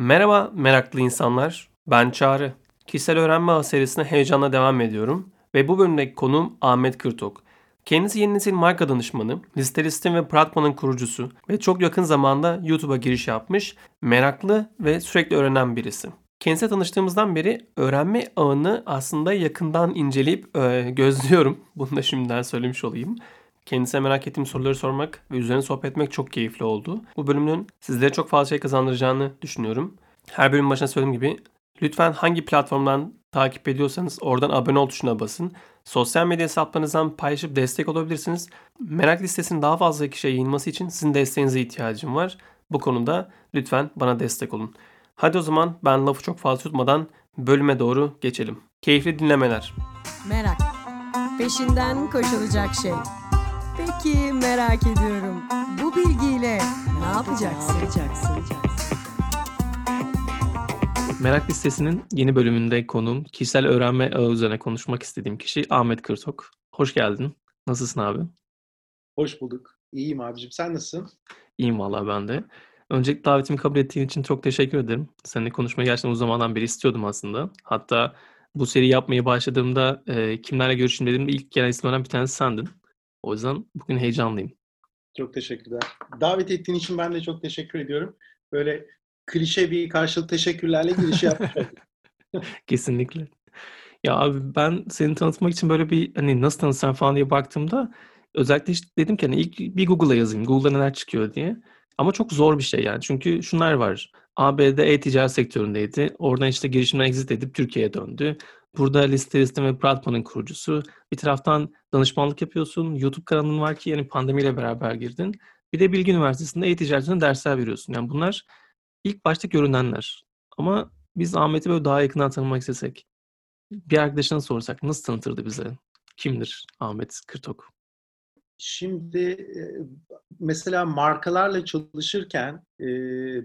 Merhaba meraklı insanlar. Ben Çağrı. Kişisel öğrenme ağ serisine heyecanla devam ediyorum ve bu bölümdeki konuğum Ahmet Kırtok. Kendisi yeni nesil marka danışmanı, Listelistin ve Pratman'ın kurucusu ve çok yakın zamanda YouTube'a giriş yapmış, meraklı ve sürekli öğrenen birisi. Kendisiyle tanıştığımızdan beri öğrenme ağını aslında yakından inceleyip e, gözlüyorum. Bunu da şimdiden söylemiş olayım. Kendisine merak ettiğim soruları sormak ve üzerine sohbet etmek çok keyifli oldu. Bu bölümün sizlere çok fazla şey kazandıracağını düşünüyorum. Her bölüm başına söylediğim gibi lütfen hangi platformdan takip ediyorsanız oradan abone ol tuşuna basın. Sosyal medya hesaplarınızdan paylaşıp destek olabilirsiniz. Merak listesinin daha fazla kişiye yayılması için sizin desteğinize ihtiyacım var. Bu konuda lütfen bana destek olun. Hadi o zaman ben lafı çok fazla tutmadan bölüme doğru geçelim. Keyifli dinlemeler. Merak. Peşinden koşulacak şey. Merak ediyorum. Bu bilgiyle ne yapacaksın? Merak listesinin yeni bölümünde konuğum kişisel öğrenme ağı üzerine konuşmak istediğim kişi Ahmet Kırtok. Hoş geldin. Nasılsın abi? Hoş bulduk. İyiyim abicim. Sen nasılsın? İyiyim valla ben de. Öncelikle davetimi kabul ettiğin için çok teşekkür ederim. Seninle konuşmayı gerçekten uzun zamandan beri istiyordum aslında. Hatta bu seri yapmaya başladığımda e, kimlerle görüşeyim dediğimde ilk gelen isimlerden bir tanesi sendin. O yüzden bugün heyecanlıyım. Çok teşekkürler. Davet ettiğin için ben de çok teşekkür ediyorum. Böyle klişe bir karşılık teşekkürlerle giriş yapmış Kesinlikle. Ya abi ben seni tanıtmak için böyle bir hani nasıl tanıtsam falan diye baktığımda özellikle işte dedim ki hani ilk bir Google'a yazayım. Google'da neler çıkıyor diye. Ama çok zor bir şey yani. Çünkü şunlar var. ABD e-ticaret sektöründeydi. Oradan işte girişimden exit edip Türkiye'ye döndü. Burada Listeristin ve Pratman'ın kurucusu. Bir taraftan danışmanlık yapıyorsun. YouTube kanalın var ki yani pandemiyle beraber girdin. Bir de Bilgi Üniversitesi'nde e-ticaretine dersler veriyorsun. Yani bunlar ilk başta görünenler. Ama biz Ahmet'i böyle daha yakından tanımak istesek, bir arkadaşına sorsak nasıl tanıtırdı bize? Kimdir Ahmet Kırtok? Şimdi mesela markalarla çalışırken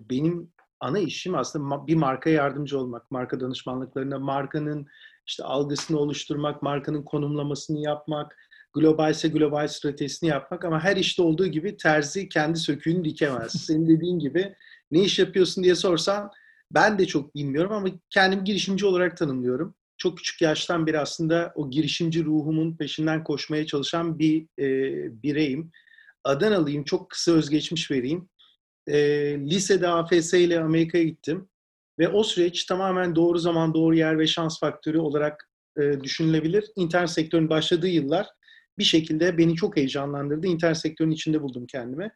benim ana işim aslında bir marka yardımcı olmak. Marka danışmanlıklarında markanın işte algısını oluşturmak, markanın konumlamasını yapmak, globalse global stratejisini yapmak ama her işte olduğu gibi terzi kendi söküğünü dikemez. Senin dediğin gibi ne iş yapıyorsun diye sorsan ben de çok bilmiyorum ama kendimi girişimci olarak tanımlıyorum. Çok küçük yaştan beri aslında o girişimci ruhumun peşinden koşmaya çalışan bir e, bireyim. Adanalıyım, çok kısa özgeçmiş vereyim. E, lisede AFS ile Amerika'ya gittim. Ve o süreç tamamen doğru zaman, doğru yer ve şans faktörü olarak e, düşünülebilir. İnternet sektörünün başladığı yıllar bir şekilde beni çok heyecanlandırdı. İnternet sektörünün içinde buldum kendimi.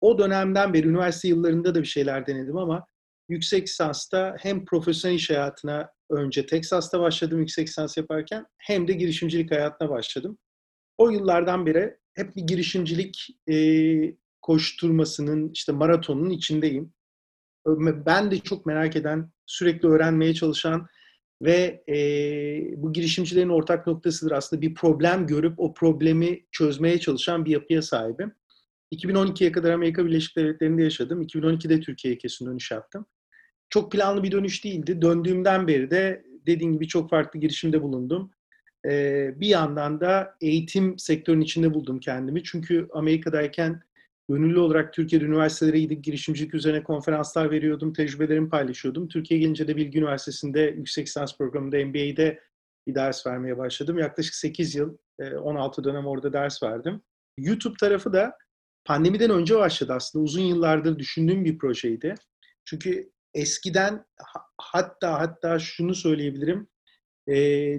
O dönemden beri üniversite yıllarında da bir şeyler denedim ama yüksek lisansta hem profesyonel iş hayatına önce Texas'ta başladım yüksek lisans yaparken hem de girişimcilik hayatına başladım. O yıllardan beri hep bir girişimcilik e, koşturmasının, işte maratonun içindeyim. Ben de çok merak eden, sürekli öğrenmeye çalışan ve e, bu girişimcilerin ortak noktasıdır aslında bir problem görüp o problemi çözmeye çalışan bir yapıya sahibim. 2012'ye kadar Amerika Birleşik Devletleri'nde yaşadım. 2012'de Türkiye'ye kesin dönüş yaptım. Çok planlı bir dönüş değildi. Döndüğümden beri de dediğim gibi çok farklı girişimde bulundum. Ee, bir yandan da eğitim sektörünün içinde buldum kendimi. Çünkü Amerika'dayken gönüllü olarak Türkiye'de üniversitelere gidip girişimcilik üzerine konferanslar veriyordum, tecrübelerimi paylaşıyordum. Türkiye gelince de Bilgi Üniversitesi'nde yüksek lisans programında MBA'de bir ders vermeye başladım. Yaklaşık 8 yıl, 16 e, dönem orada ders verdim. YouTube tarafı da pandemiden önce başladı aslında. Uzun yıllardır düşündüğüm bir projeydi. Çünkü eskiden hatta hatta şunu söyleyebilirim. E,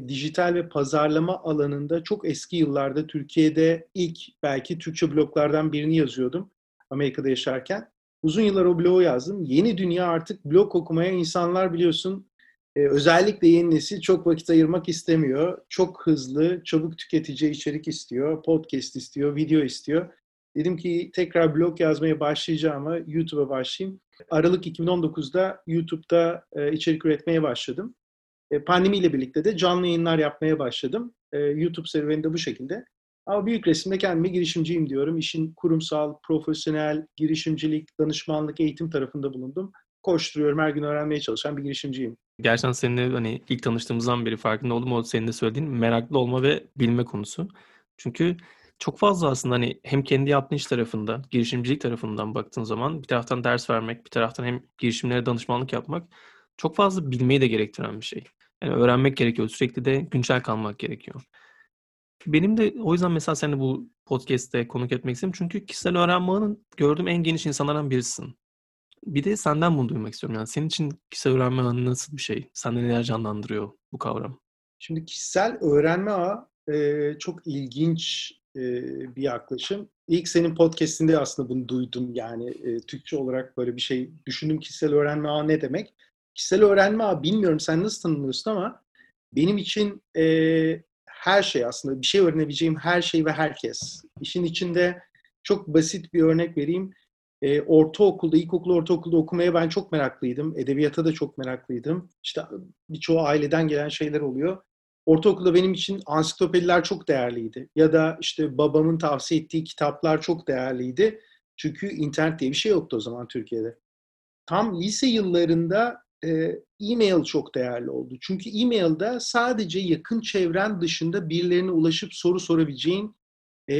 dijital ve pazarlama alanında çok eski yıllarda Türkiye'de ilk belki Türkçe bloglardan birini yazıyordum Amerika'da yaşarken. Uzun yıllar o blogu yazdım. Yeni dünya artık blog okumaya insanlar biliyorsun e, özellikle yeni nesil çok vakit ayırmak istemiyor. Çok hızlı, çabuk tüketici içerik istiyor, podcast istiyor, video istiyor. Dedim ki tekrar blog yazmaya başlayacağım ama YouTube'a başlayayım. Aralık 2019'da YouTube'da e, içerik üretmeye başladım. E, pandemiyle birlikte de canlı yayınlar yapmaya başladım. E, YouTube serüveni bu şekilde. Ama büyük resimde kendime girişimciyim diyorum. İşin kurumsal, profesyonel, girişimcilik, danışmanlık, eğitim tarafında bulundum. Koşturuyorum, her gün öğrenmeye çalışan bir girişimciyim. Gerçekten seninle hani ilk tanıştığımızdan beri farkında oldum. O senin de söylediğin meraklı olma ve bilme konusu. Çünkü Çok fazla aslında hani hem kendi yaptığın iş tarafında, girişimcilik tarafından baktığın zaman bir taraftan ders vermek, bir taraftan hem girişimlere danışmanlık yapmak çok fazla bilmeyi de gerektiren bir şey. Yani öğrenmek gerekiyor. Sürekli de güncel kalmak gerekiyor. Benim de o yüzden mesela seni bu podcast'te konuk etmek istedim. Çünkü kişisel öğrenme ağının gördüğüm en geniş insanlardan birisin. Bir de senden bunu duymak istiyorum. Yani senin için kişisel öğrenme ağı nasıl bir şey? Sende neler canlandırıyor bu kavram? Şimdi kişisel öğrenme ağı e, çok ilginç e, bir yaklaşım. İlk senin podcast'inde aslında bunu duydum. Yani e, Türkçe olarak böyle bir şey düşündüm. Kişisel öğrenme ağı ne demek? Kişisel öğrenme ağı bilmiyorum sen nasıl tanımlıyorsun ama benim için e, her şey aslında bir şey öğrenebileceğim her şey ve herkes. İşin içinde çok basit bir örnek vereyim. E, ortaokulda, ilkokul, ortaokulda okumaya ben çok meraklıydım. Edebiyata da çok meraklıydım. İşte birçoğu aileden gelen şeyler oluyor. Ortaokulda benim için ansiklopediler çok değerliydi. Ya da işte babamın tavsiye ettiği kitaplar çok değerliydi. Çünkü internet diye bir şey yoktu o zaman Türkiye'de. Tam lise yıllarında e-mail çok değerli oldu. Çünkü e-mail'da sadece yakın çevren dışında birilerine ulaşıp soru sorabileceğin e,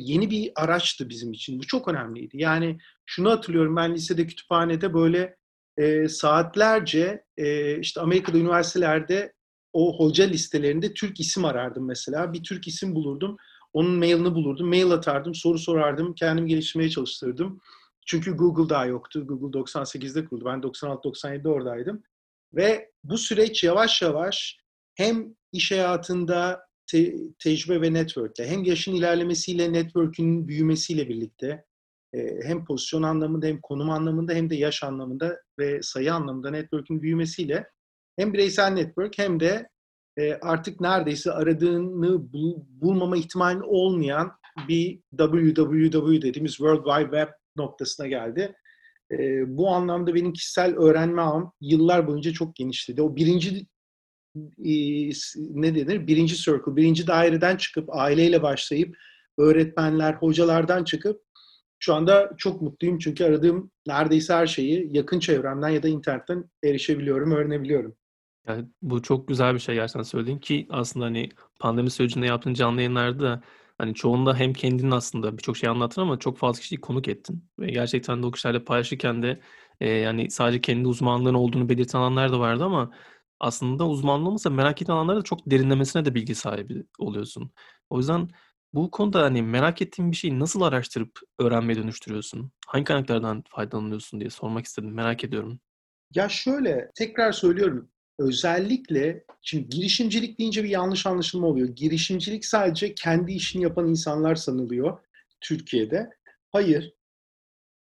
yeni bir araçtı bizim için. Bu çok önemliydi. Yani şunu hatırlıyorum ben lisede kütüphanede böyle e, saatlerce e, işte Amerika'da üniversitelerde o hoca listelerinde Türk isim arardım mesela. Bir Türk isim bulurdum. Onun mailini bulurdum. Mail atardım, soru sorardım. Kendimi geliştirmeye çalıştırdım. Çünkü Google daha yoktu. Google 98'de kuruldu. Ben 96-97'de oradaydım. Ve bu süreç yavaş yavaş hem iş hayatında te- tecrübe ve networkle hem yaşın ilerlemesiyle network'ün büyümesiyle birlikte e, hem pozisyon anlamında hem konum anlamında hem de yaş anlamında ve sayı anlamında network'ün büyümesiyle hem bireysel network hem de e, artık neredeyse aradığını bul, bulmama ihtimali olmayan bir www dediğimiz World Wide Web noktasına geldi. E, bu anlamda benim kişisel öğrenme ağım yıllar boyunca çok genişledi. O birinci e, ne denir? Birinci circle, birinci daireden çıkıp aileyle başlayıp öğretmenler, hocalardan çıkıp şu anda çok mutluyum çünkü aradığım neredeyse her şeyi yakın çevremden ya da internetten erişebiliyorum, öğrenebiliyorum. Yani bu çok güzel bir şey gerçekten söylediğin ki aslında hani pandemi sürecinde yaptığın canlı yayınlarda da hani çoğunda hem kendinin aslında birçok şey anlattın ama çok fazla kişiyi konuk ettin. Ve gerçekten de o kişilerle paylaşırken de e, yani sadece kendi uzmanlığın olduğunu belirten alanlar da vardı ama aslında uzmanlığımızda merak eden alanlarda çok derinlemesine de bilgi sahibi oluyorsun. O yüzden bu konuda hani merak ettiğin bir şeyi nasıl araştırıp öğrenmeye dönüştürüyorsun? Hangi kaynaklardan faydalanıyorsun diye sormak istedim. Merak ediyorum. Ya şöyle tekrar söylüyorum özellikle şimdi girişimcilik deyince bir yanlış anlaşılma oluyor. Girişimcilik sadece kendi işini yapan insanlar sanılıyor Türkiye'de. Hayır.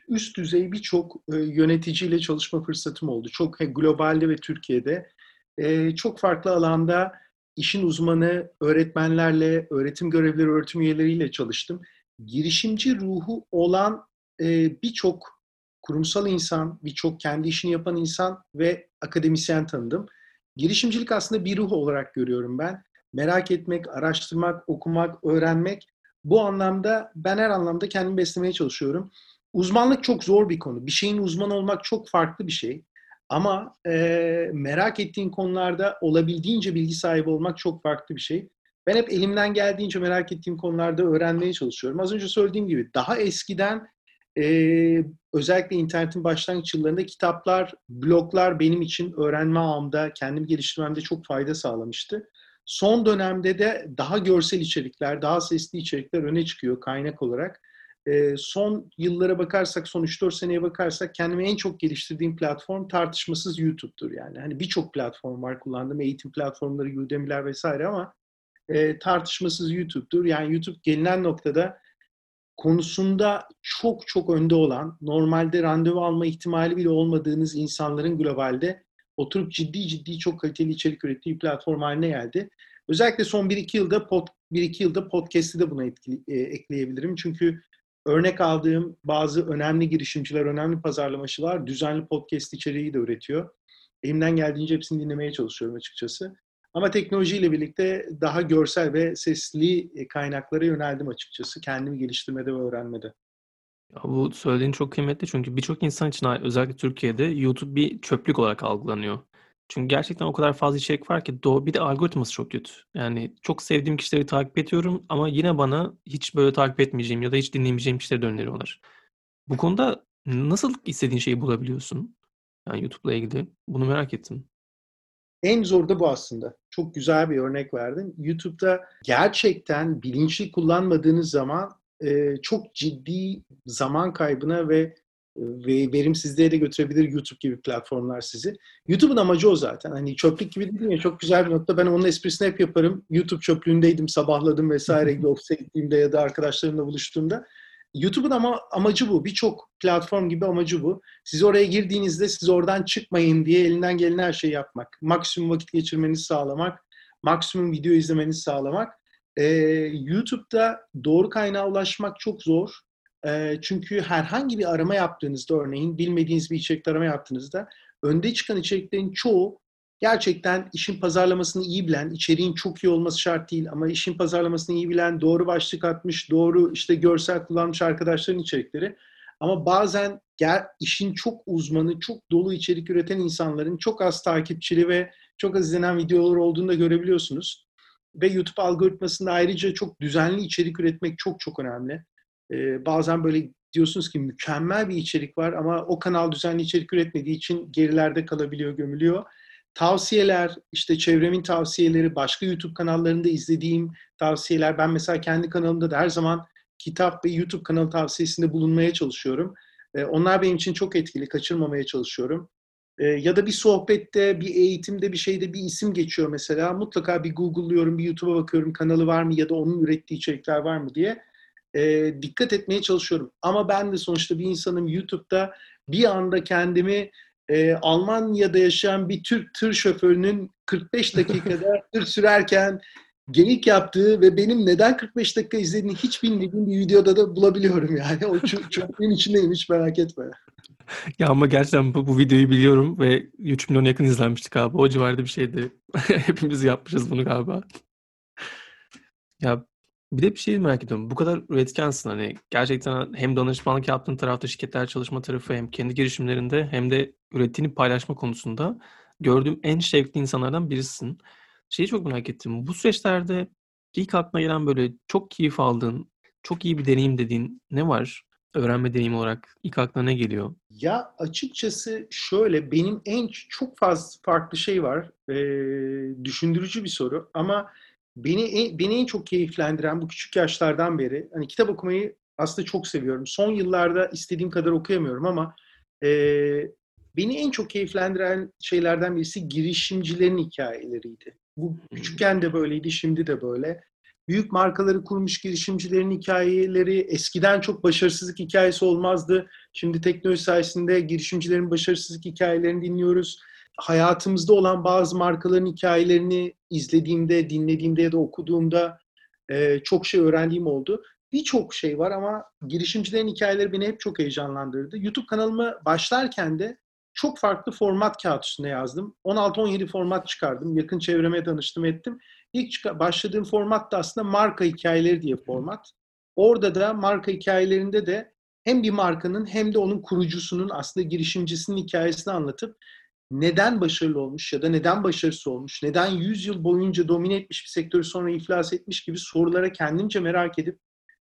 Üst düzey birçok e, yöneticiyle çalışma fırsatım oldu. Çok globalde ve Türkiye'de e, çok farklı alanda işin uzmanı öğretmenlerle, öğretim görevlileri, öğretim üyeleriyle çalıştım. Girişimci ruhu olan e, birçok kurumsal insan, birçok kendi işini yapan insan ve akademisyen tanıdım. Girişimcilik aslında bir ruh olarak görüyorum ben. Merak etmek, araştırmak, okumak, öğrenmek. Bu anlamda ben her anlamda kendimi beslemeye çalışıyorum. Uzmanlık çok zor bir konu. Bir şeyin uzman olmak çok farklı bir şey. Ama e, merak ettiğin konularda olabildiğince bilgi sahibi olmak çok farklı bir şey. Ben hep elimden geldiğince merak ettiğim konularda öğrenmeye çalışıyorum. Az önce söylediğim gibi daha eskiden e, özellikle internetin başlangıç yıllarında kitaplar, bloglar benim için öğrenme ağımda, kendimi geliştirmemde çok fayda sağlamıştı. Son dönemde de daha görsel içerikler, daha sesli içerikler öne çıkıyor kaynak olarak. E, son yıllara bakarsak, son 3-4 seneye bakarsak kendimi en çok geliştirdiğim platform tartışmasız YouTube'dur yani. Hani birçok platform var kullandığım, eğitim platformları, Udemy'ler vesaire ama e, tartışmasız YouTube'dur. Yani YouTube gelinen noktada konusunda çok çok önde olan, normalde randevu alma ihtimali bile olmadığınız insanların globalde oturup ciddi ciddi çok kaliteli içerik ürettiği platform haline geldi. Özellikle son 1-2 yılda pod, 1-2 yılda podcast'i de buna etkili, e, ekleyebilirim. Çünkü örnek aldığım bazı önemli girişimciler, önemli pazarlamacılar düzenli podcast içeriği de üretiyor. Elimden geldiğince hepsini dinlemeye çalışıyorum açıkçası. Ama teknolojiyle birlikte daha görsel ve sesli e, kaynaklara yöneldim açıkçası. Kendimi geliştirmede ve öğrenmede. Ya bu söylediğin çok kıymetli çünkü birçok insan için özellikle Türkiye'de YouTube bir çöplük olarak algılanıyor. Çünkü gerçekten o kadar fazla içerik var ki do bir de algoritması çok kötü. Yani çok sevdiğim kişileri takip ediyorum ama yine bana hiç böyle takip etmeyeceğim ya da hiç dinlemeyeceğim kişileri öneriyorlar. Bu konuda nasıl istediğin şeyi bulabiliyorsun? Yani YouTube'la ilgili. Bunu merak ettim. En zor da bu aslında. Çok güzel bir örnek verdin. YouTube'da gerçekten bilinçli kullanmadığınız zaman e, çok ciddi zaman kaybına ve ve verimsizliğe de götürebilir YouTube gibi platformlar sizi. YouTube'un amacı o zaten. Hani çöplük gibi değil mi? Çok güzel bir nokta. Ben onun esprisini hep yaparım. YouTube çöplüğündeydim, sabahladım vesaire gibi ofise gittiğimde ya da arkadaşlarımla buluştuğumda. YouTube'un ama amacı bu. Birçok platform gibi amacı bu. Siz oraya girdiğinizde siz oradan çıkmayın diye elinden gelen her şeyi yapmak. Maksimum vakit geçirmenizi sağlamak. Maksimum video izlemenizi sağlamak. Ee, YouTube'da doğru kaynağa ulaşmak çok zor. Ee, çünkü herhangi bir arama yaptığınızda örneğin bilmediğiniz bir içerikte arama yaptığınızda önde çıkan içeriklerin çoğu gerçekten işin pazarlamasını iyi bilen, içeriğin çok iyi olması şart değil ama işin pazarlamasını iyi bilen, doğru başlık atmış, doğru işte görsel kullanmış arkadaşların içerikleri. Ama bazen gel, işin çok uzmanı, çok dolu içerik üreten insanların çok az takipçili ve çok az izlenen videolar olduğunu da görebiliyorsunuz. Ve YouTube algoritmasında ayrıca çok düzenli içerik üretmek çok çok önemli. Ee, bazen böyle diyorsunuz ki mükemmel bir içerik var ama o kanal düzenli içerik üretmediği için gerilerde kalabiliyor, gömülüyor. Tavsiyeler, işte çevremin tavsiyeleri, başka YouTube kanallarında izlediğim tavsiyeler. Ben mesela kendi kanalımda da her zaman kitap ve YouTube kanalı tavsiyesinde bulunmaya çalışıyorum. Onlar benim için çok etkili, kaçırmamaya çalışıyorum. Ya da bir sohbette, bir eğitimde, bir şeyde bir isim geçiyor mesela. Mutlaka bir Google'lıyorum, bir YouTube'a bakıyorum kanalı var mı ya da onun ürettiği içerikler var mı diye e, dikkat etmeye çalışıyorum. Ama ben de sonuçta bir insanım YouTube'da bir anda kendimi e, Almanya'da yaşayan bir Türk tır şoförünün 45 dakikada tır sürerken genik yaptığı ve benim neden 45 dakika izlediğini hiç bilmediğim bir videoda da bulabiliyorum yani. O çöplüğün içindeyim hiç merak etme. Ya ama gerçekten bu, bu videoyu biliyorum ve 3 milyon yakın izlenmiştik abi. O civarda bir şeydi. Hepimiz yapmışız bunu galiba. Ya bir de bir şey merak ediyorum. Bu kadar üretkensin hani gerçekten hem danışmanlık yaptığın tarafta şirketler çalışma tarafı hem kendi girişimlerinde hem de ürettiğini paylaşma konusunda gördüğüm en şevkli insanlardan birisin. Şeyi çok merak ettim. Bu süreçlerde ilk aklına gelen böyle çok keyif aldığın, çok iyi bir deneyim dediğin ne var? Öğrenme deneyimi olarak ilk aklına ne geliyor? Ya açıkçası şöyle benim en çok fazla farklı şey var. Ee, düşündürücü bir soru ama beni beni en çok keyiflendiren bu küçük yaşlardan beri hani kitap okumayı aslında çok seviyorum. Son yıllarda istediğim kadar okuyamıyorum ama e, beni en çok keyiflendiren şeylerden birisi girişimcilerin hikayeleriydi. Bu küçükken de böyleydi, şimdi de böyle. Büyük markaları kurmuş girişimcilerin hikayeleri eskiden çok başarısızlık hikayesi olmazdı. Şimdi teknoloji sayesinde girişimcilerin başarısızlık hikayelerini dinliyoruz hayatımızda olan bazı markaların hikayelerini izlediğimde, dinlediğimde ya da okuduğumda e, çok şey öğrendiğim oldu. Birçok şey var ama girişimcilerin hikayeleri beni hep çok heyecanlandırdı. YouTube kanalımı başlarken de çok farklı format kağıt üstünde yazdım. 16-17 format çıkardım. Yakın çevreme danıştım ettim. İlk başladığım format da aslında marka hikayeleri diye format. Orada da marka hikayelerinde de hem bir markanın hem de onun kurucusunun aslında girişimcisinin hikayesini anlatıp neden başarılı olmuş ya da neden başarısız olmuş, neden 100 yıl boyunca domine etmiş bir sektörü sonra iflas etmiş gibi sorulara kendimce merak edip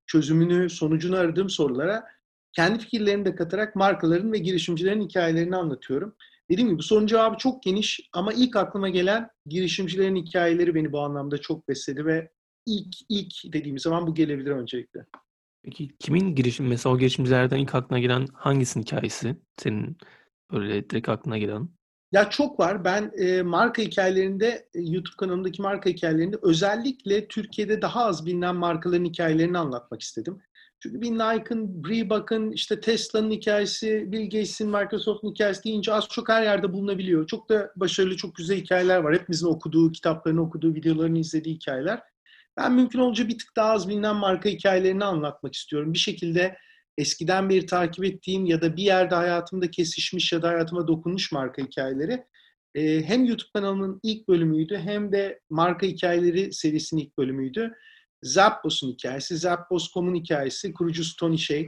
çözümünü, sonucunu aradığım sorulara kendi fikirlerimi de katarak markaların ve girişimcilerin hikayelerini anlatıyorum. Dediğim gibi bu sorunun cevabı çok geniş ama ilk aklıma gelen girişimcilerin hikayeleri beni bu anlamda çok besledi ve ilk ilk dediğimiz zaman bu gelebilir öncelikle. Peki kimin girişim mesela o girişimcilerden ilk aklına gelen hangisinin hikayesi senin böyle direkt aklına gelen? Ya çok var. Ben e, marka hikayelerinde, e, YouTube kanalımdaki marka hikayelerinde özellikle Türkiye'de daha az bilinen markaların hikayelerini anlatmak istedim. Çünkü bir Nike'ın, Reebok'ın, işte Tesla'nın hikayesi, Bill Gates'in, Microsoft'un hikayesi deyince az çok her yerde bulunabiliyor. Çok da başarılı, çok güzel hikayeler var. Hepimizin okuduğu, kitaplarını okuduğu, videolarını izlediği hikayeler. Ben mümkün olunca bir tık daha az bilinen marka hikayelerini anlatmak istiyorum. Bir şekilde eskiden beri takip ettiğim ya da bir yerde hayatımda kesişmiş ya da hayatıma dokunmuş marka hikayeleri e, hem YouTube kanalımın ilk bölümüydü hem de marka hikayeleri serisinin ilk bölümüydü. Zappos'un hikayesi, Zappos.com'un hikayesi, kurucusu Tony Shea.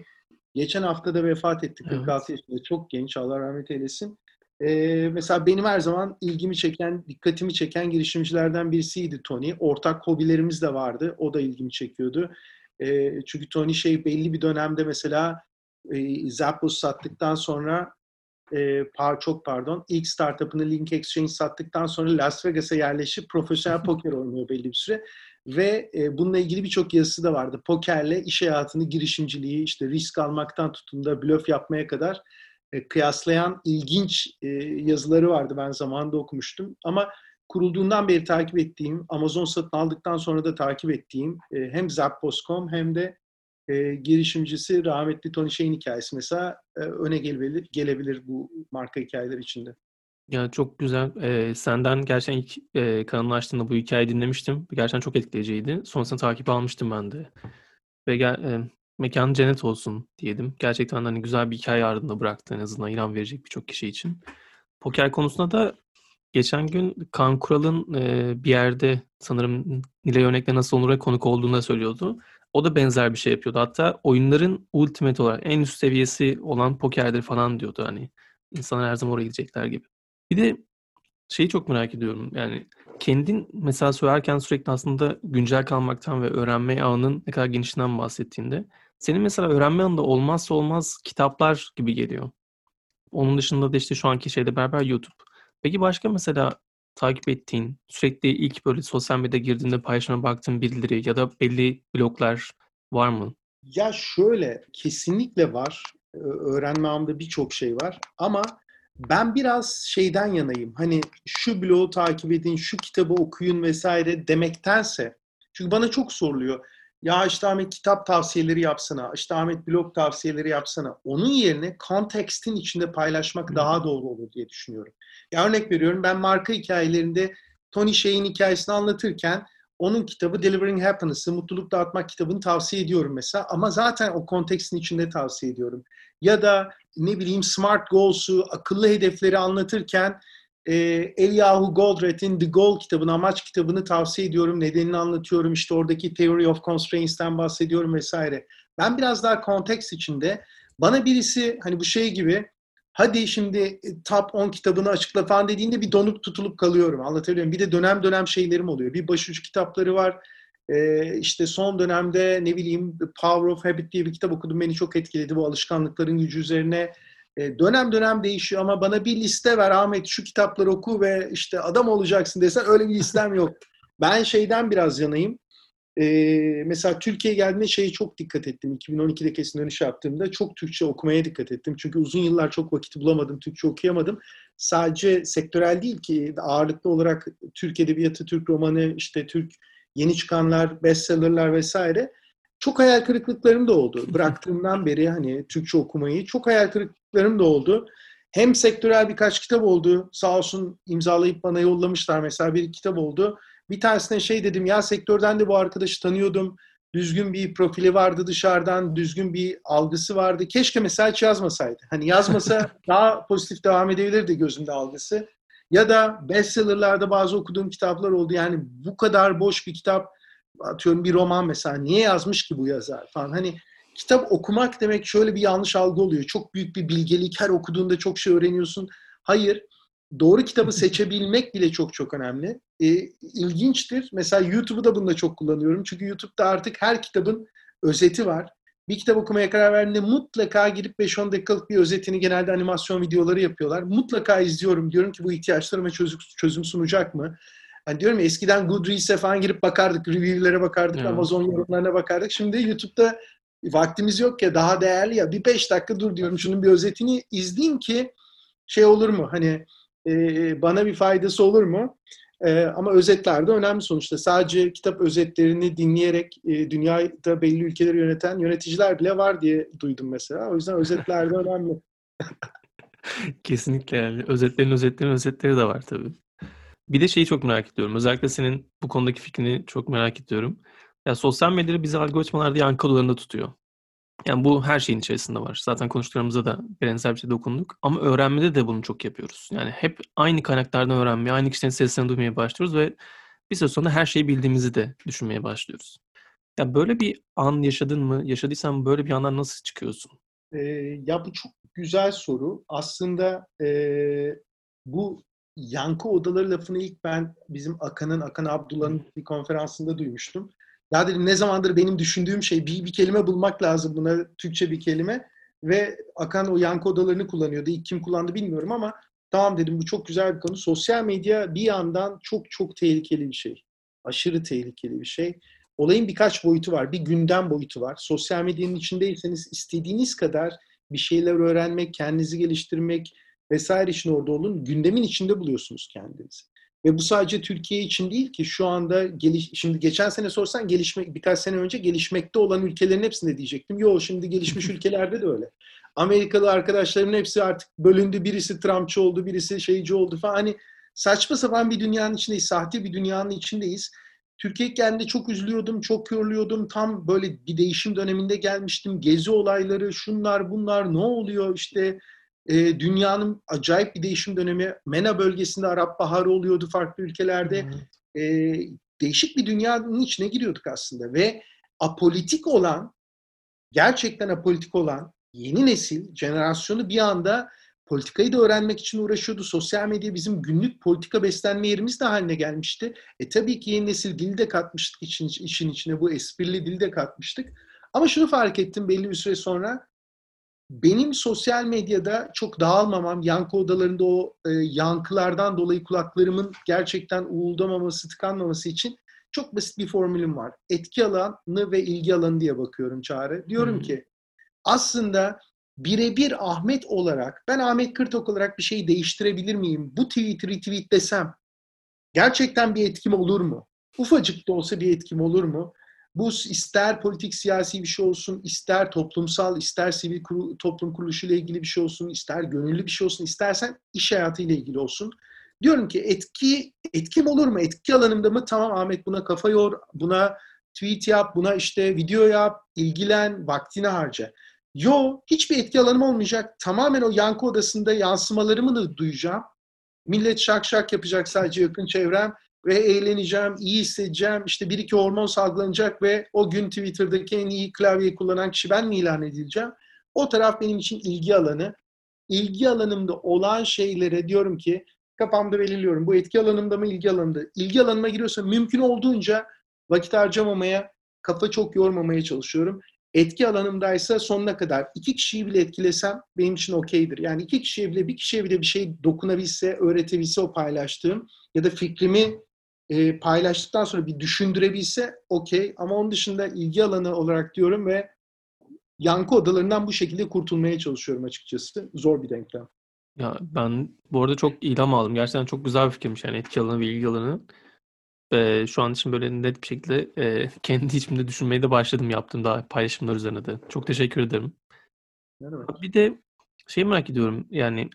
Geçen hafta da vefat etti 46 evet. yaşında. Çok genç, Allah rahmet eylesin. Ee, mesela benim her zaman ilgimi çeken, dikkatimi çeken girişimcilerden birisiydi Tony. Ortak hobilerimiz de vardı. O da ilgimi çekiyordu. Ee, çünkü Tony şey belli bir dönemde mesela e, Zappos sattıktan sonra e, par, çok pardon ilk startup'ını Link Exchange sattıktan sonra Las Vegas'a yerleşip profesyonel poker oynuyor belli bir süre. Ve e, bununla ilgili birçok yazısı da vardı. Pokerle iş hayatını, girişimciliği, işte risk almaktan tutun da blöf yapmaya kadar e, kıyaslayan ilginç e, yazıları vardı. Ben zamanında okumuştum. Ama kurulduğundan beri takip ettiğim, Amazon satın aldıktan sonra da takip ettiğim e, hem Zappos.com hem de e, girişimcisi rahmetli Tony Şeyin hikayesi mesela e, öne gelebilir, gelebilir bu marka hikayeler içinde. Ya çok güzel. Ee, senden gerçekten ilk e, kanalını bu hikayeyi dinlemiştim. Gerçekten çok etkileyiciydi. Sonrasında takip almıştım ben de. Ve gel, e, mekanı cennet olsun diyelim. Gerçekten hani güzel bir hikaye ardında bıraktı en azından ilham verecek birçok kişi için. Poker konusunda da geçen gün Kaan Kural'ın e, bir yerde sanırım Nilay Örnek'le nasıl olur'a konuk olduğunu söylüyordu. O da benzer bir şey yapıyordu. Hatta oyunların ultimate olarak en üst seviyesi olan pokerdir falan diyordu hani. İnsanlar her zaman oraya gidecekler gibi. Bir de şeyi çok merak ediyorum. Yani kendin mesela söylerken sürekli aslında güncel kalmaktan ve öğrenme ağının ne kadar genişliğinden bahsettiğinde senin mesela öğrenme ağında olmazsa olmaz kitaplar gibi geliyor. Onun dışında da işte şu anki şeyde beraber YouTube. Peki başka mesela takip ettiğin, sürekli ilk böyle sosyal medyada girdiğinde paylaşımına baktığın bildiri ya da belli bloglar var mı? Ya şöyle kesinlikle var. Öğrenme ağımda birçok şey var ama ben biraz şeyden yanayım. Hani şu blogu takip edin, şu kitabı okuyun vesaire demektense. Çünkü bana çok soruluyor. Ya işte Ahmet kitap tavsiyeleri yapsana, işte Ahmet blog tavsiyeleri yapsana. Onun yerine kontekstin içinde paylaşmak daha doğru olur diye düşünüyorum. Ya örnek veriyorum ben marka hikayelerinde Tony Shay'in hikayesini anlatırken onun kitabı Delivering Happiness'ı, Mutluluk Dağıtmak kitabını tavsiye ediyorum mesela. Ama zaten o kontekstin içinde tavsiye ediyorum. Ya da ne bileyim Smart Goals'u, akıllı hedefleri anlatırken e, Eliyahu Goldratt'in The Goal kitabını, amaç kitabını tavsiye ediyorum. Nedenini anlatıyorum. İşte oradaki Theory of Constraints'ten bahsediyorum vesaire. Ben biraz daha konteks içinde bana birisi hani bu şey gibi hadi şimdi top 10 kitabını açıkla falan dediğinde bir donup tutulup kalıyorum. Anlatabiliyor muyum? Bir de dönem dönem şeylerim oluyor. Bir başucu kitapları var. Ee, işte son dönemde ne bileyim Power of Habit diye bir kitap okudum. Beni çok etkiledi bu alışkanlıkların gücü üzerine. Ee, dönem dönem değişiyor ama bana bir liste ver Ahmet şu kitapları oku ve işte adam olacaksın desen öyle bir listem yok. Ben şeyden biraz yanayım. Ee, mesela Türkiye'ye geldiğinde şeyi çok dikkat ettim. 2012'de kesin dönüş yaptığımda çok Türkçe okumaya dikkat ettim. Çünkü uzun yıllar çok vakit bulamadım, Türkçe okuyamadım. Sadece sektörel değil ki ağırlıklı olarak Türk edebiyatı, Türk romanı, işte Türk yeni çıkanlar, bestsellerler vesaire. Çok hayal kırıklıklarım da oldu. Bıraktığımdan beri hani Türkçe okumayı çok hayal kırıklıklarım da oldu. Hem sektörel birkaç kitap oldu. Sağ olsun imzalayıp bana yollamışlar. Mesela bir kitap oldu. Bir tanesine şey dedim ya sektörden de bu arkadaşı tanıyordum. Düzgün bir profili vardı dışarıdan, düzgün bir algısı vardı. Keşke mesela hiç yazmasaydı. Hani yazmasa daha pozitif devam edebilirdi gözümde algısı. Ya da bestsellerlarda bazı okuduğum kitaplar oldu. Yani bu kadar boş bir kitap, atıyorum bir roman mesela niye yazmış ki bu yazar falan. Hani kitap okumak demek şöyle bir yanlış algı oluyor. Çok büyük bir bilgelik, her okuduğunda çok şey öğreniyorsun. Hayır, doğru kitabı seçebilmek bile çok çok önemli. E, ilginçtir. Mesela YouTube'u da bunda çok kullanıyorum. Çünkü YouTube'da artık her kitabın özeti var. Bir kitap okumaya karar verdiğinde mutlaka girip 5-10 dakikalık bir özetini genelde animasyon videoları yapıyorlar. Mutlaka izliyorum. Diyorum ki bu ihtiyaçlarıma çözüm, sunacak mı? Hani diyorum ya eskiden Goodreads'e falan girip bakardık, review'lere bakardık, evet. Amazon yorumlarına bakardık. Şimdi YouTube'da vaktimiz yok ya daha değerli ya bir 5 dakika dur diyorum şunun bir özetini izleyeyim ki şey olur mu? Hani e, bana bir faydası olur mu? E, ama özetler de önemli sonuçta. Sadece kitap özetlerini dinleyerek e, dünyada belli ülkeleri yöneten yöneticiler bile var diye duydum mesela. O yüzden özetler de önemli. Kesinlikle yani. Özetlerin özetlerin özetleri de var tabii. Bir de şeyi çok merak ediyorum. Özellikle senin bu konudaki fikrini çok merak ediyorum. Ya sosyal medyada bizi algoritmalarda yankı odalarında tutuyor. Yani bu her şeyin içerisinde var. Zaten konuştuklarımızda da benzer bir şey dokunduk. Ama öğrenmede de bunu çok yapıyoruz. Yani hep aynı kaynaklardan öğrenmeye, aynı kişilerin seslerini duymaya başlıyoruz ve bir süre sonra her şeyi bildiğimizi de düşünmeye başlıyoruz. Ya böyle bir an yaşadın mı? Yaşadıysan böyle bir andan nasıl çıkıyorsun? Ee, ya bu çok güzel soru. Aslında e, bu yankı odaları lafını ilk ben bizim Akan'ın, Akan Abdullah'ın bir konferansında duymuştum. Ya dedim ne zamandır benim düşündüğüm şey bir, bir kelime bulmak lazım buna Türkçe bir kelime. Ve Akan o yankı odalarını kullanıyordu. İlk kim kullandı bilmiyorum ama tamam dedim bu çok güzel bir konu. Sosyal medya bir yandan çok çok tehlikeli bir şey. Aşırı tehlikeli bir şey. Olayın birkaç boyutu var. Bir gündem boyutu var. Sosyal medyanın içindeyseniz istediğiniz kadar bir şeyler öğrenmek, kendinizi geliştirmek vesaire için orada olun. Gündemin içinde buluyorsunuz kendinizi. Ve bu sadece Türkiye için değil ki şu anda geliş, şimdi geçen sene sorsan gelişmek birkaç sene önce gelişmekte olan ülkelerin hepsinde diyecektim. Yok şimdi gelişmiş ülkelerde de öyle. Amerikalı arkadaşlarımın hepsi artık bölündü. Birisi Trumpçı oldu, birisi şeyci oldu falan. Hani saçma sapan bir dünyanın içindeyiz. Sahte bir dünyanın içindeyiz. Türkiye kendinde çok üzülüyordum, çok yoruluyordum. Tam böyle bir değişim döneminde gelmiştim. Gezi olayları, şunlar bunlar ne oluyor işte e, dünyanın acayip bir değişim dönemi. MENA bölgesinde Arap Baharı oluyordu farklı ülkelerde. E, değişik bir dünyanın içine giriyorduk aslında ve apolitik olan, gerçekten apolitik olan yeni nesil, jenerasyonu bir anda politikayı da öğrenmek için uğraşıyordu. Sosyal medya bizim günlük politika beslenme yerimiz de haline gelmişti. E tabii ki yeni nesil dili de katmıştık için, işin içine, bu esprili dili de katmıştık. Ama şunu fark ettim belli bir süre sonra, benim sosyal medyada çok dağılmamam, yankı odalarında o e, yankılardan dolayı kulaklarımın gerçekten uğuldamaması, tıkanmaması için çok basit bir formülüm var. Etki alanı ve ilgi alanı diye bakıyorum Çağrı. Diyorum hmm. ki aslında birebir Ahmet olarak, ben Ahmet Kırtok olarak bir şeyi değiştirebilir miyim? Bu tweet'i retweet desem gerçekten bir etkim olur mu? Ufacık da olsa bir etkim olur mu? Bu ister politik siyasi bir şey olsun, ister toplumsal, ister sivil kuru, toplum kuruluşu ile ilgili bir şey olsun, ister gönüllü bir şey olsun, istersen iş hayatı ile ilgili olsun. Diyorum ki etki etkim olur mu? Etki alanımda mı? Tamam Ahmet buna kafa yor, buna tweet yap, buna işte video yap, ilgilen, vaktini harca. Yo, hiçbir etki alanım olmayacak. Tamamen o yankı odasında yansımalarımı da duyacağım. Millet şak şak yapacak sadece yakın çevrem ve eğleneceğim, iyi hissedeceğim. İşte bir iki hormon salgılanacak ve o gün Twitter'daki en iyi klavyeyi kullanan kişi ben mi ilan edileceğim? O taraf benim için ilgi alanı. İlgi alanımda olan şeylere diyorum ki kafamda belirliyorum. Bu etki alanımda mı ilgi alanında? İlgi alanıma giriyorsa mümkün olduğunca vakit harcamamaya, kafa çok yormamaya çalışıyorum. Etki alanımdaysa sonuna kadar iki kişiyi bile etkilesem benim için okeydir. Yani iki kişiye bile bir kişiye bile bir şey dokunabilse, öğretebilse o paylaştığım ya da fikrimi e, paylaştıktan sonra bir düşündürebilse okey. Ama onun dışında ilgi alanı olarak diyorum ve yankı odalarından bu şekilde kurtulmaya çalışıyorum açıkçası. Zor bir denklem. Ya ben bu arada çok ilham aldım. Gerçekten çok güzel bir fikirmiş yani etki alanı ve ilgi alanı. Ee, şu an için böyle net bir şekilde e, kendi içimde düşünmeye de başladım yaptığım daha paylaşımlar üzerine de. Çok teşekkür ederim. Evet. Bir de şey merak ediyorum yani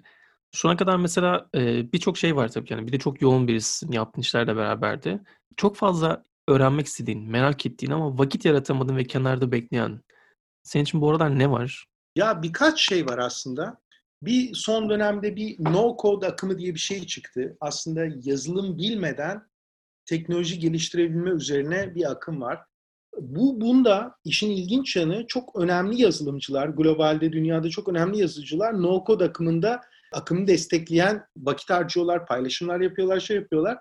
şu kadar mesela e, birçok şey var tabii yani bir de çok yoğun birisin yaptığın işlerle beraber de. Çok fazla öğrenmek istediğin, merak ettiğin ama vakit yaratamadığın ve kenarda bekleyen. Senin için bu aralar ne var? Ya birkaç şey var aslında. Bir son dönemde bir no code akımı diye bir şey çıktı. Aslında yazılım bilmeden teknoloji geliştirebilme üzerine bir akım var. Bu bunda işin ilginç yanı çok önemli yazılımcılar, globalde dünyada çok önemli yazıcılar no code akımında akımı destekleyen vakit harcıyorlar, paylaşımlar yapıyorlar, şey yapıyorlar.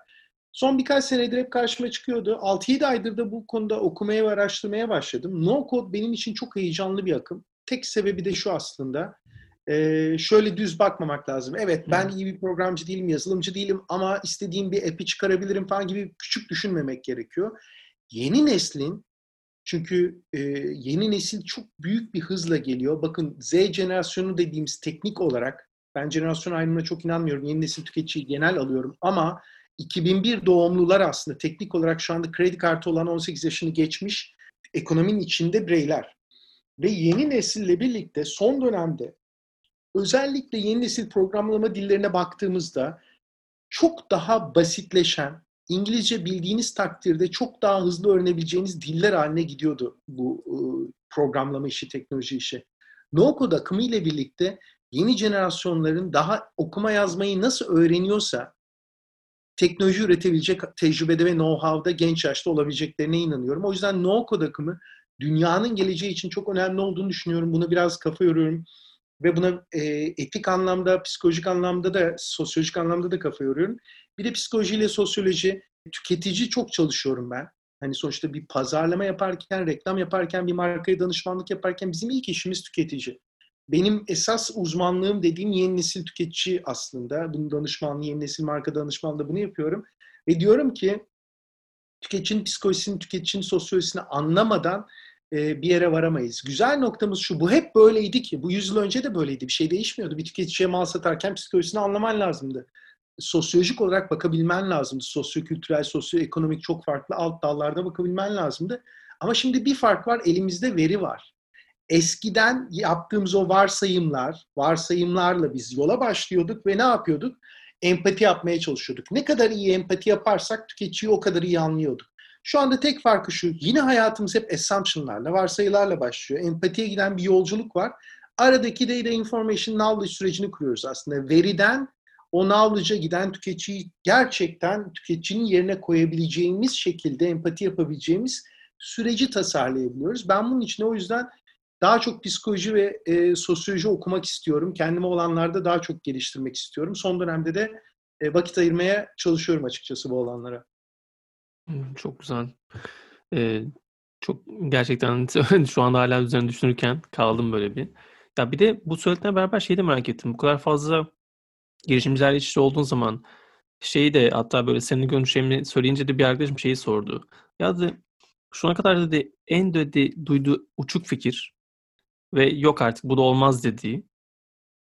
Son birkaç senedir hep karşıma çıkıyordu. 6-7 aydır da bu konuda okumaya ve araştırmaya başladım. No Code benim için çok heyecanlı bir akım. Tek sebebi de şu aslında. Ee, şöyle düz bakmamak lazım. Evet ben iyi bir programcı değilim, yazılımcı değilim ama istediğim bir app'i çıkarabilirim falan gibi küçük düşünmemek gerekiyor. Yeni neslin çünkü e, yeni nesil çok büyük bir hızla geliyor. Bakın Z jenerasyonu dediğimiz teknik olarak ben jenerasyon ayrımına çok inanmıyorum. Yeni nesil tüketiciyi genel alıyorum ama 2001 doğumlular aslında teknik olarak şu anda kredi kartı olan 18 yaşını geçmiş ekonominin içinde bireyler. Ve yeni nesille birlikte son dönemde özellikle yeni nesil programlama dillerine baktığımızda çok daha basitleşen, İngilizce bildiğiniz takdirde çok daha hızlı öğrenebileceğiniz diller haline gidiyordu bu ıı, programlama işi, teknoloji işi. No code akımı ile birlikte yeni jenerasyonların daha okuma yazmayı nasıl öğreniyorsa teknoloji üretebilecek tecrübede ve know-how'da genç yaşta olabileceklerine inanıyorum. O yüzden no code akımı dünyanın geleceği için çok önemli olduğunu düşünüyorum. Buna biraz kafa yoruyorum. ve buna e, etik anlamda, psikolojik anlamda da, sosyolojik anlamda da kafa yoruyorum. Bir de psikolojiyle sosyoloji, tüketici çok çalışıyorum ben. Hani sonuçta bir pazarlama yaparken, reklam yaparken, bir markaya danışmanlık yaparken bizim ilk işimiz tüketici. Benim esas uzmanlığım dediğim yeni nesil tüketici aslında. Bunun danışmanlığı, yeni nesil marka danışmanlığı bunu yapıyorum. Ve diyorum ki tüketicinin psikolojisini, tüketicinin sosyolojisini anlamadan e, bir yere varamayız. Güzel noktamız şu, bu hep böyleydi ki. Bu yüzyıl önce de böyleydi. Bir şey değişmiyordu. Bir tüketiciye mal satarken psikolojisini anlaman lazımdı. Sosyolojik olarak bakabilmen lazımdı. Sosyokültürel, sosyoekonomik çok farklı alt dallarda bakabilmen lazımdı. Ama şimdi bir fark var, elimizde veri var. Eskiden yaptığımız o varsayımlar, varsayımlarla biz yola başlıyorduk ve ne yapıyorduk? Empati yapmaya çalışıyorduk. Ne kadar iyi empati yaparsak tüketiciyi o kadar iyi anlıyorduk. Şu anda tek farkı şu, yine hayatımız hep assumptionlarla, varsayılarla başlıyor. Empatiye giden bir yolculuk var. Aradaki data information knowledge sürecini kuruyoruz aslında. Veriden o knowledge'a giden tüketiciyi gerçekten tüketicinin yerine koyabileceğimiz şekilde empati yapabileceğimiz süreci tasarlayabiliyoruz. Ben bunun için o yüzden daha çok psikoloji ve e, sosyoloji okumak istiyorum. Kendime olanlarda daha çok geliştirmek istiyorum. Son dönemde de e, vakit ayırmaya çalışıyorum açıkçası bu olanlara. Çok güzel. Ee, çok gerçekten şu anda hala üzerine düşünürken kaldım böyle bir. Ya bir de bu söylediğine beraber şeyi de merak ettim. Bu kadar fazla girişimcilerle iç olduğun zaman şeyi de hatta böyle senin görüşlerini söyleyince de bir arkadaşım şeyi sordu. Ya dedi şuna kadar dedi en dedi duyduğu uçuk fikir ve yok artık bu da olmaz dediği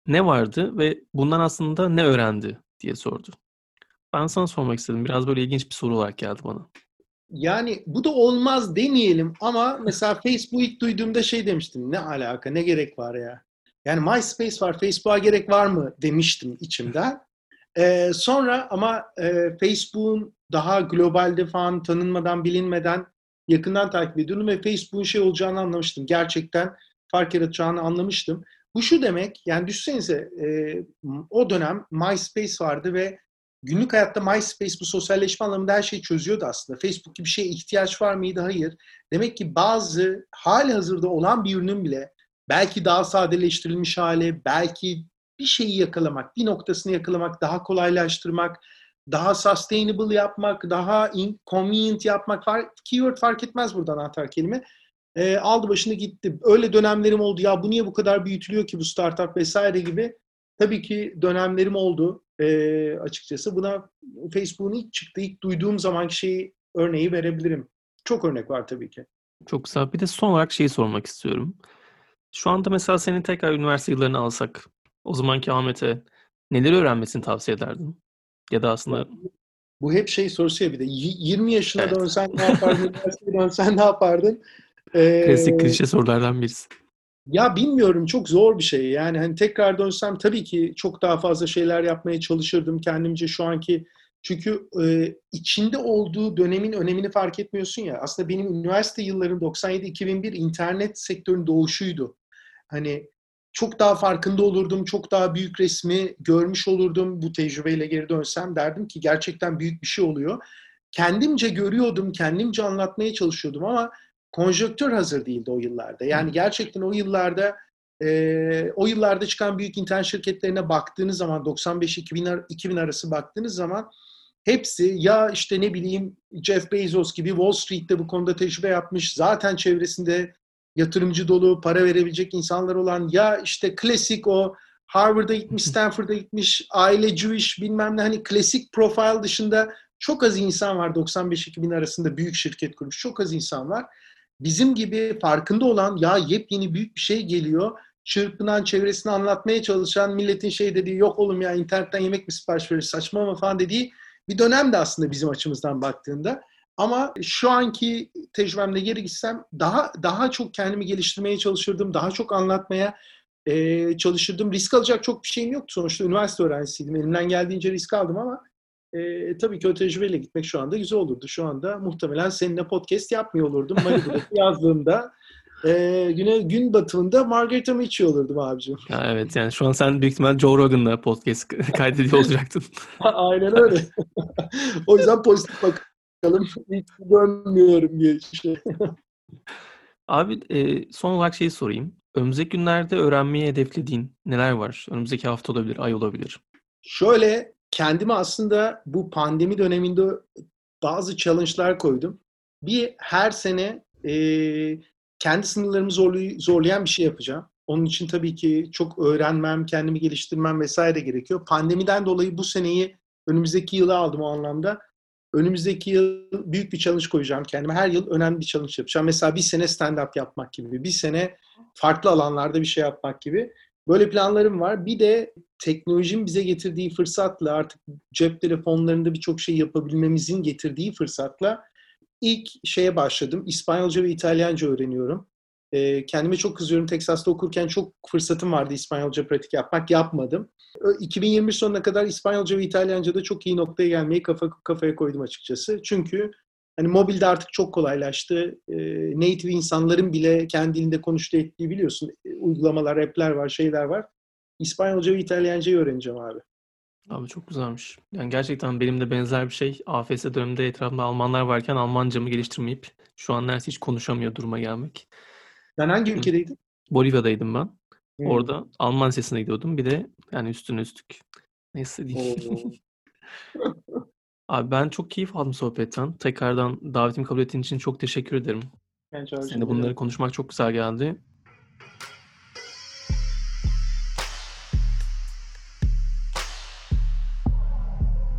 ne vardı ve bundan aslında ne öğrendi diye sordu. Ben sana sormak istedim. Biraz böyle ilginç bir soru olarak geldi bana. Yani bu da olmaz demeyelim ama mesela Facebook ilk duyduğumda şey demiştim. Ne alaka, ne gerek var ya? Yani MySpace var, Facebook'a gerek var mı demiştim içimden. Ee, sonra ama e, Facebook'un daha globalde falan tanınmadan, bilinmeden yakından takip ediyordum ve Facebook'un şey olacağını anlamıştım. Gerçekten fark yaratacağını anlamıştım. Bu şu demek, yani düşsenize e, o dönem MySpace vardı ve günlük hayatta MySpace bu sosyalleşme anlamında her şeyi çözüyordu aslında. Facebook gibi bir şeye ihtiyaç var mıydı? Hayır. Demek ki bazı hali hazırda olan bir ürünün bile belki daha sadeleştirilmiş hali, belki bir şeyi yakalamak, bir noktasını yakalamak, daha kolaylaştırmak, daha sustainable yapmak, daha convenient yapmak, keyword fark etmez buradan anahtar kelime. E, aldı başını gitti. Öyle dönemlerim oldu. Ya bu niye bu kadar büyütülüyor ki bu startup vesaire gibi. Tabii ki dönemlerim oldu e, açıkçası. Buna Facebook'un ilk çıktığı, ilk duyduğum zamanki şeyi örneği verebilirim. Çok örnek var tabii ki. Çok güzel. Bir de son olarak şeyi sormak istiyorum. Şu anda mesela senin tekrar üniversite yıllarını alsak, o zamanki Ahmet'e neleri öğrenmesini tavsiye ederdin? Ya da aslında... Bu hep şey sorusu ya bir de 20 yaşına evet. dönsen ne yapardın, üniversiteye dönsen ne yapardın? Ee, Klasik klişe sorulardan birisi. Ya bilmiyorum çok zor bir şey. Yani hani tekrar dönsem tabii ki çok daha fazla şeyler yapmaya çalışırdım kendimce şu anki çünkü e, içinde olduğu dönemin önemini fark etmiyorsun ya. Aslında benim üniversite yıllarım 97-2001 internet sektörünün doğuşuydu. Hani çok daha farkında olurdum, çok daha büyük resmi görmüş olurdum bu tecrübeyle geri dönsem. Derdim ki gerçekten büyük bir şey oluyor. Kendimce görüyordum, kendimce anlatmaya çalışıyordum ama konjöktür hazır değildi o yıllarda. Yani gerçekten o yıllarda e, o yıllarda çıkan büyük internet şirketlerine baktığınız zaman 95-2000 2000 arası baktığınız zaman hepsi ya işte ne bileyim Jeff Bezos gibi Wall Street'te bu konuda tecrübe yapmış, zaten çevresinde yatırımcı dolu, para verebilecek insanlar olan ya işte klasik o Harvard'a gitmiş, Stanford'a gitmiş, aile Jewish bilmem ne hani klasik profil dışında çok az insan var 95-2000 arasında büyük şirket kurmuş. Çok az insan var bizim gibi farkında olan ya yepyeni büyük bir şey geliyor. Çırpınan çevresini anlatmaya çalışan milletin şey dediği yok oğlum ya internetten yemek mi sipariş verir saçma mı falan dediği bir dönem de aslında bizim açımızdan baktığında. Ama şu anki tecrübemde geri gitsem daha daha çok kendimi geliştirmeye çalışırdım. Daha çok anlatmaya e, çalışırdım. Risk alacak çok bir şeyim yoktu. Sonuçta üniversite öğrencisiydim. Elimden geldiğince risk aldım ama e, tabii ki o tecrübeyle gitmek şu anda güzel olurdu. Şu anda muhtemelen seninle podcast yapmıyor olurdum. Malibu'da yazdığımda e, güne, gün batımında margarita mı içiyor olurdum abicim. Ya evet yani şu an sen büyük ihtimal Joe Rogan'la podcast kaydediyor olacaktın. Aynen öyle. o yüzden pozitif bakalım. Hiç dönmüyorum diye şey. Abi e, son olarak şeyi sorayım. önümüzdeki günlerde öğrenmeyi hedeflediğin neler var? Önümüzdeki hafta olabilir, ay olabilir. Şöyle kendime aslında bu pandemi döneminde bazı challenge'lar koydum. Bir her sene e, kendi sınırlarımı zorlay- zorlayan bir şey yapacağım. Onun için tabii ki çok öğrenmem, kendimi geliştirmem vesaire gerekiyor. Pandemiden dolayı bu seneyi önümüzdeki yıla aldım o anlamda. Önümüzdeki yıl büyük bir challenge koyacağım kendime. Her yıl önemli bir challenge yapacağım. Mesela bir sene stand-up yapmak gibi, bir sene farklı alanlarda bir şey yapmak gibi. Böyle planlarım var. Bir de teknolojinin bize getirdiği fırsatla artık cep telefonlarında birçok şey yapabilmemizin getirdiği fırsatla ilk şeye başladım. İspanyolca ve İtalyanca öğreniyorum. Ee, kendime çok kızıyorum. Texas'ta okurken çok fırsatım vardı İspanyolca pratik yapmak. Yapmadım. Ö- 2021 sonuna kadar İspanyolca ve İtalyanca'da çok iyi noktaya gelmeyi kafa, kafaya koydum açıkçası. Çünkü hani mobilde artık çok kolaylaştı. Ee, native insanların bile kendi dilinde konuştuğu ettiği biliyorsun. Ee, Uygulamalar, app'ler var, şeyler var. İspanyolca ve İtalyancayı öğreneceğim abi. Abi çok güzelmiş. Yani gerçekten benim de benzer bir şey. AFS döneminde etrafımda Almanlar varken Almancamı geliştirmeyip şu an neredeyse hiç konuşamıyor duruma gelmek. Sen hangi ülkedeydin? Bolivya'daydım ben. Hmm. Orada Alman sesine gidiyordum. Bir de yani üstüne üstlük. Neyse diyeyim. Abi ben çok keyif aldım sohbetten. Tekrardan davetimi kabul ettiğin için çok teşekkür ederim. Ben Seninle bunları konuşmak çok güzel geldi.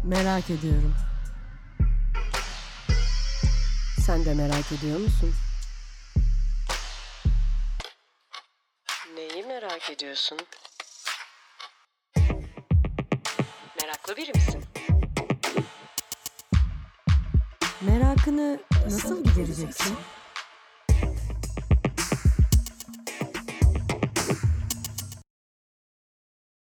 Merak ediyorum. Sen de merak ediyor musun? Neyi merak ediyorsun? Meraklı biri misin? Merakını nasıl gidereceksin?